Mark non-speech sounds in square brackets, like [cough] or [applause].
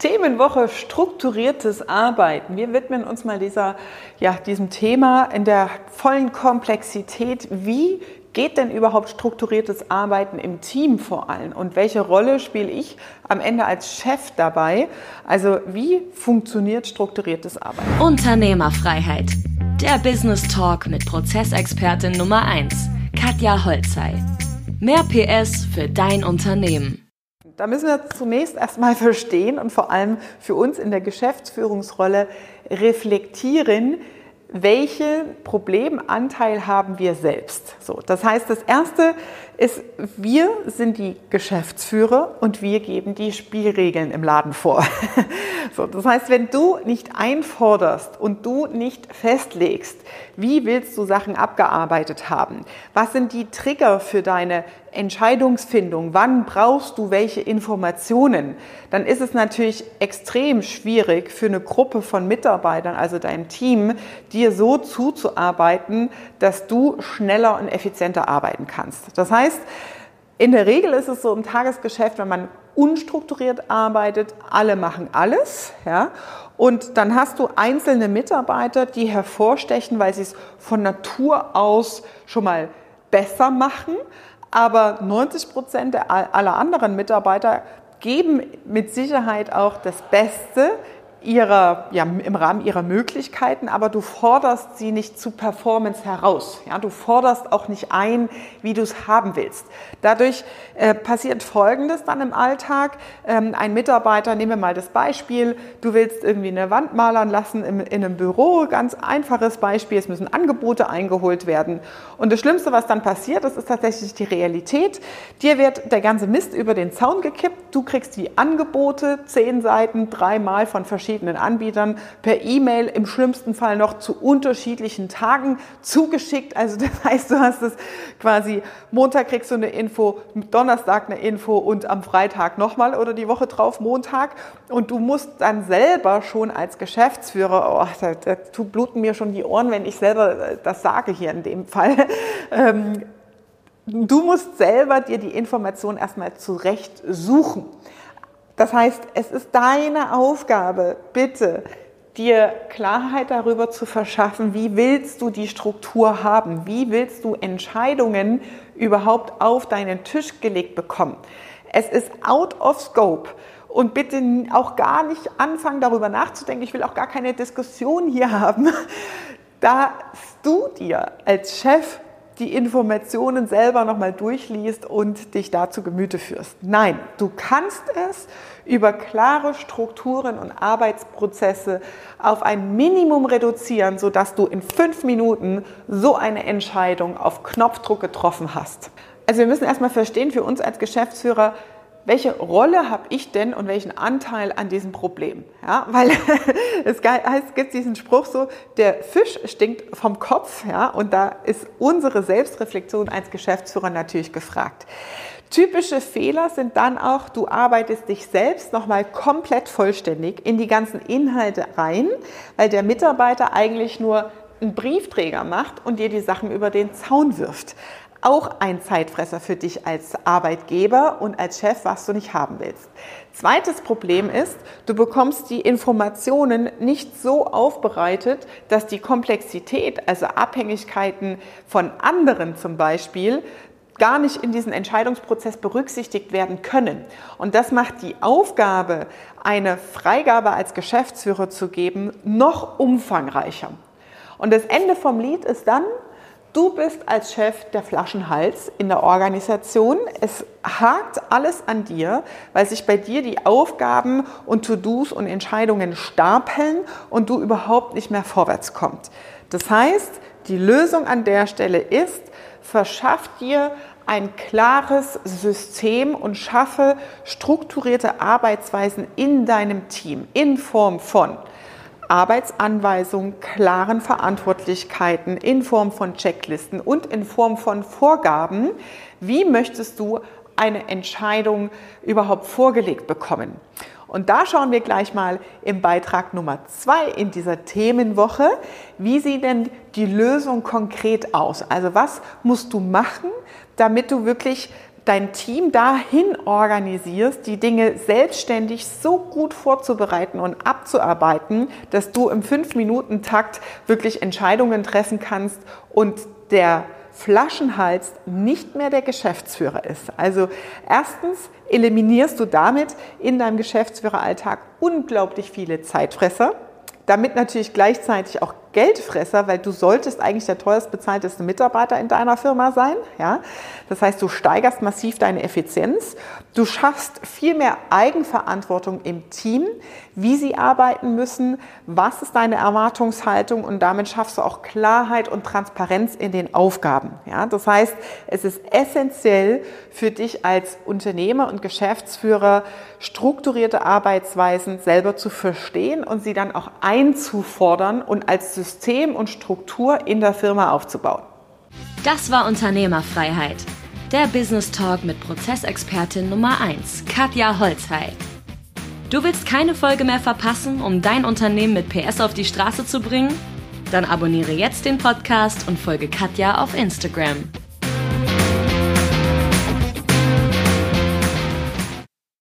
Themenwoche strukturiertes Arbeiten. Wir widmen uns mal dieser, ja, diesem Thema in der vollen Komplexität. Wie geht denn überhaupt strukturiertes Arbeiten im Team vor allem? Und welche Rolle spiele ich am Ende als Chef dabei? Also wie funktioniert strukturiertes Arbeiten? Unternehmerfreiheit. Der Business Talk mit Prozessexpertin Nummer 1, Katja Holzei. Mehr PS für dein Unternehmen. Da müssen wir zunächst erstmal [laughs] verstehen und vor allem für uns in der Geschäftsführungsrolle reflektieren, welchen Problemanteil haben wir selbst. So, das heißt, das erste ist, wir sind die Geschäftsführer und wir geben die Spielregeln im Laden vor. [laughs] So, das heißt, wenn du nicht einforderst und du nicht festlegst, wie willst du Sachen abgearbeitet haben? Was sind die Trigger für deine Entscheidungsfindung? Wann brauchst du welche Informationen? Dann ist es natürlich extrem schwierig für eine Gruppe von Mitarbeitern, also dein Team, dir so zuzuarbeiten, dass du schneller und effizienter arbeiten kannst. Das heißt, in der Regel ist es so im Tagesgeschäft, wenn man unstrukturiert arbeitet, alle machen alles, ja, und dann hast du einzelne Mitarbeiter, die hervorstechen, weil sie es von Natur aus schon mal besser machen, aber 90 Prozent aller anderen Mitarbeiter geben mit Sicherheit auch das Beste ihrer, ja, im Rahmen ihrer Möglichkeiten, aber du forderst sie nicht zu Performance heraus. Ja, du forderst auch nicht ein, wie du es haben willst. Dadurch äh, passiert Folgendes dann im Alltag. Ähm, ein Mitarbeiter, nehmen wir mal das Beispiel, du willst irgendwie eine Wand malern lassen im, in einem Büro, ganz einfaches Beispiel, es müssen Angebote eingeholt werden. Und das Schlimmste, was dann passiert, das ist tatsächlich die Realität. Dir wird der ganze Mist über den Zaun gekippt, du kriegst die Angebote, zehn Seiten, dreimal von verschiedenen verschiedenen Anbietern per E-Mail im schlimmsten Fall noch zu unterschiedlichen Tagen zugeschickt. Also das [laughs] heißt, du hast es quasi Montag kriegst du eine Info, Donnerstag eine Info und am Freitag nochmal oder die Woche drauf Montag. Und du musst dann selber schon als Geschäftsführer, oh, da, da bluten mir schon die Ohren, wenn ich selber das sage hier in dem Fall. [laughs] Ähm, du musst selber dir die Information erstmal zurecht suchen. Das heißt, es ist deine Aufgabe, bitte dir Klarheit darüber zu verschaffen, wie willst du die Struktur haben, wie willst du Entscheidungen überhaupt auf deinen Tisch gelegt bekommen. Es ist out of scope. Und bitte auch gar nicht anfangen, darüber nachzudenken. Ich will auch gar keine Diskussion hier [laughs] haben, dass du dir als Chef die Informationen selber nochmal durchliest und dich dazu Gemüte führst. Nein, du kannst es über klare Strukturen und Arbeitsprozesse auf ein Minimum reduzieren, sodass du in fünf Minuten so eine Entscheidung auf Knopfdruck getroffen hast. Also wir müssen erstmal verstehen, für uns als Geschäftsführer, welche Rolle habe ich denn und welchen Anteil an diesem Problem? Ja, weil [laughs] es gibt diesen Spruch so, der Fisch stinkt vom Kopf, ja, und da ist unsere Selbstreflexion als Geschäftsführer natürlich gefragt. Typische Fehler sind dann auch, du arbeitest dich selbst nochmal komplett vollständig in die ganzen Inhalte rein, weil der Mitarbeiter eigentlich nur einen Briefträger macht und dir die Sachen über den Zaun wirft auch ein Zeitfresser für dich als Arbeitgeber und als Chef, was du nicht haben willst. Zweites Problem ist, du bekommst die Informationen nicht so aufbereitet, dass die Komplexität, also Abhängigkeiten von anderen zum Beispiel, gar nicht in diesen Entscheidungsprozess berücksichtigt werden können. Und das macht die Aufgabe, eine Freigabe als Geschäftsführer zu geben, noch umfangreicher. Und das Ende vom Lied ist dann, Du bist als Chef der Flaschenhals in der Organisation. Es hakt alles an dir, weil sich bei dir die Aufgaben und To-Dos und Entscheidungen stapeln und du überhaupt nicht mehr vorwärts kommst. Das heißt, die Lösung an der Stelle ist, verschaff dir ein klares System und schaffe strukturierte Arbeitsweisen in deinem Team in Form von Arbeitsanweisungen, klaren Verantwortlichkeiten in Form von Checklisten und in Form von Vorgaben, wie möchtest du eine Entscheidung überhaupt vorgelegt bekommen. Und da schauen wir gleich mal im Beitrag Nummer zwei in dieser Themenwoche, wie sieht denn die Lösung konkret aus? Also was musst du machen, damit du wirklich dein Team dahin organisierst, die Dinge selbstständig so gut vorzubereiten und abzuarbeiten, dass du im 5-Minuten-Takt wirklich Entscheidungen treffen kannst und der Flaschenhals nicht mehr der Geschäftsführer ist. Also erstens eliminierst du damit in deinem Geschäftsführeralltag unglaublich viele Zeitfresser damit natürlich gleichzeitig auch Geldfresser, weil du solltest eigentlich der teuerst bezahlteste Mitarbeiter in deiner Firma sein. Ja? Das heißt, du steigerst massiv deine Effizienz. Du schaffst viel mehr Eigenverantwortung im Team, wie sie arbeiten müssen, was ist deine Erwartungshaltung und damit schaffst du auch Klarheit und Transparenz in den Aufgaben. Ja? Das heißt, es ist essentiell für dich als Unternehmer und Geschäftsführer, strukturierte Arbeitsweisen selber zu verstehen und sie dann auch einzufordern und als System und Struktur in der Firma aufzubauen. Das war Unternehmerfreiheit. Der Business Talk mit Prozessexpertin Nummer 1, Katja Holzhey. Du willst keine Folge mehr verpassen, um dein Unternehmen mit PS auf die Straße zu bringen? Dann abonniere jetzt den Podcast und folge Katja auf Instagram.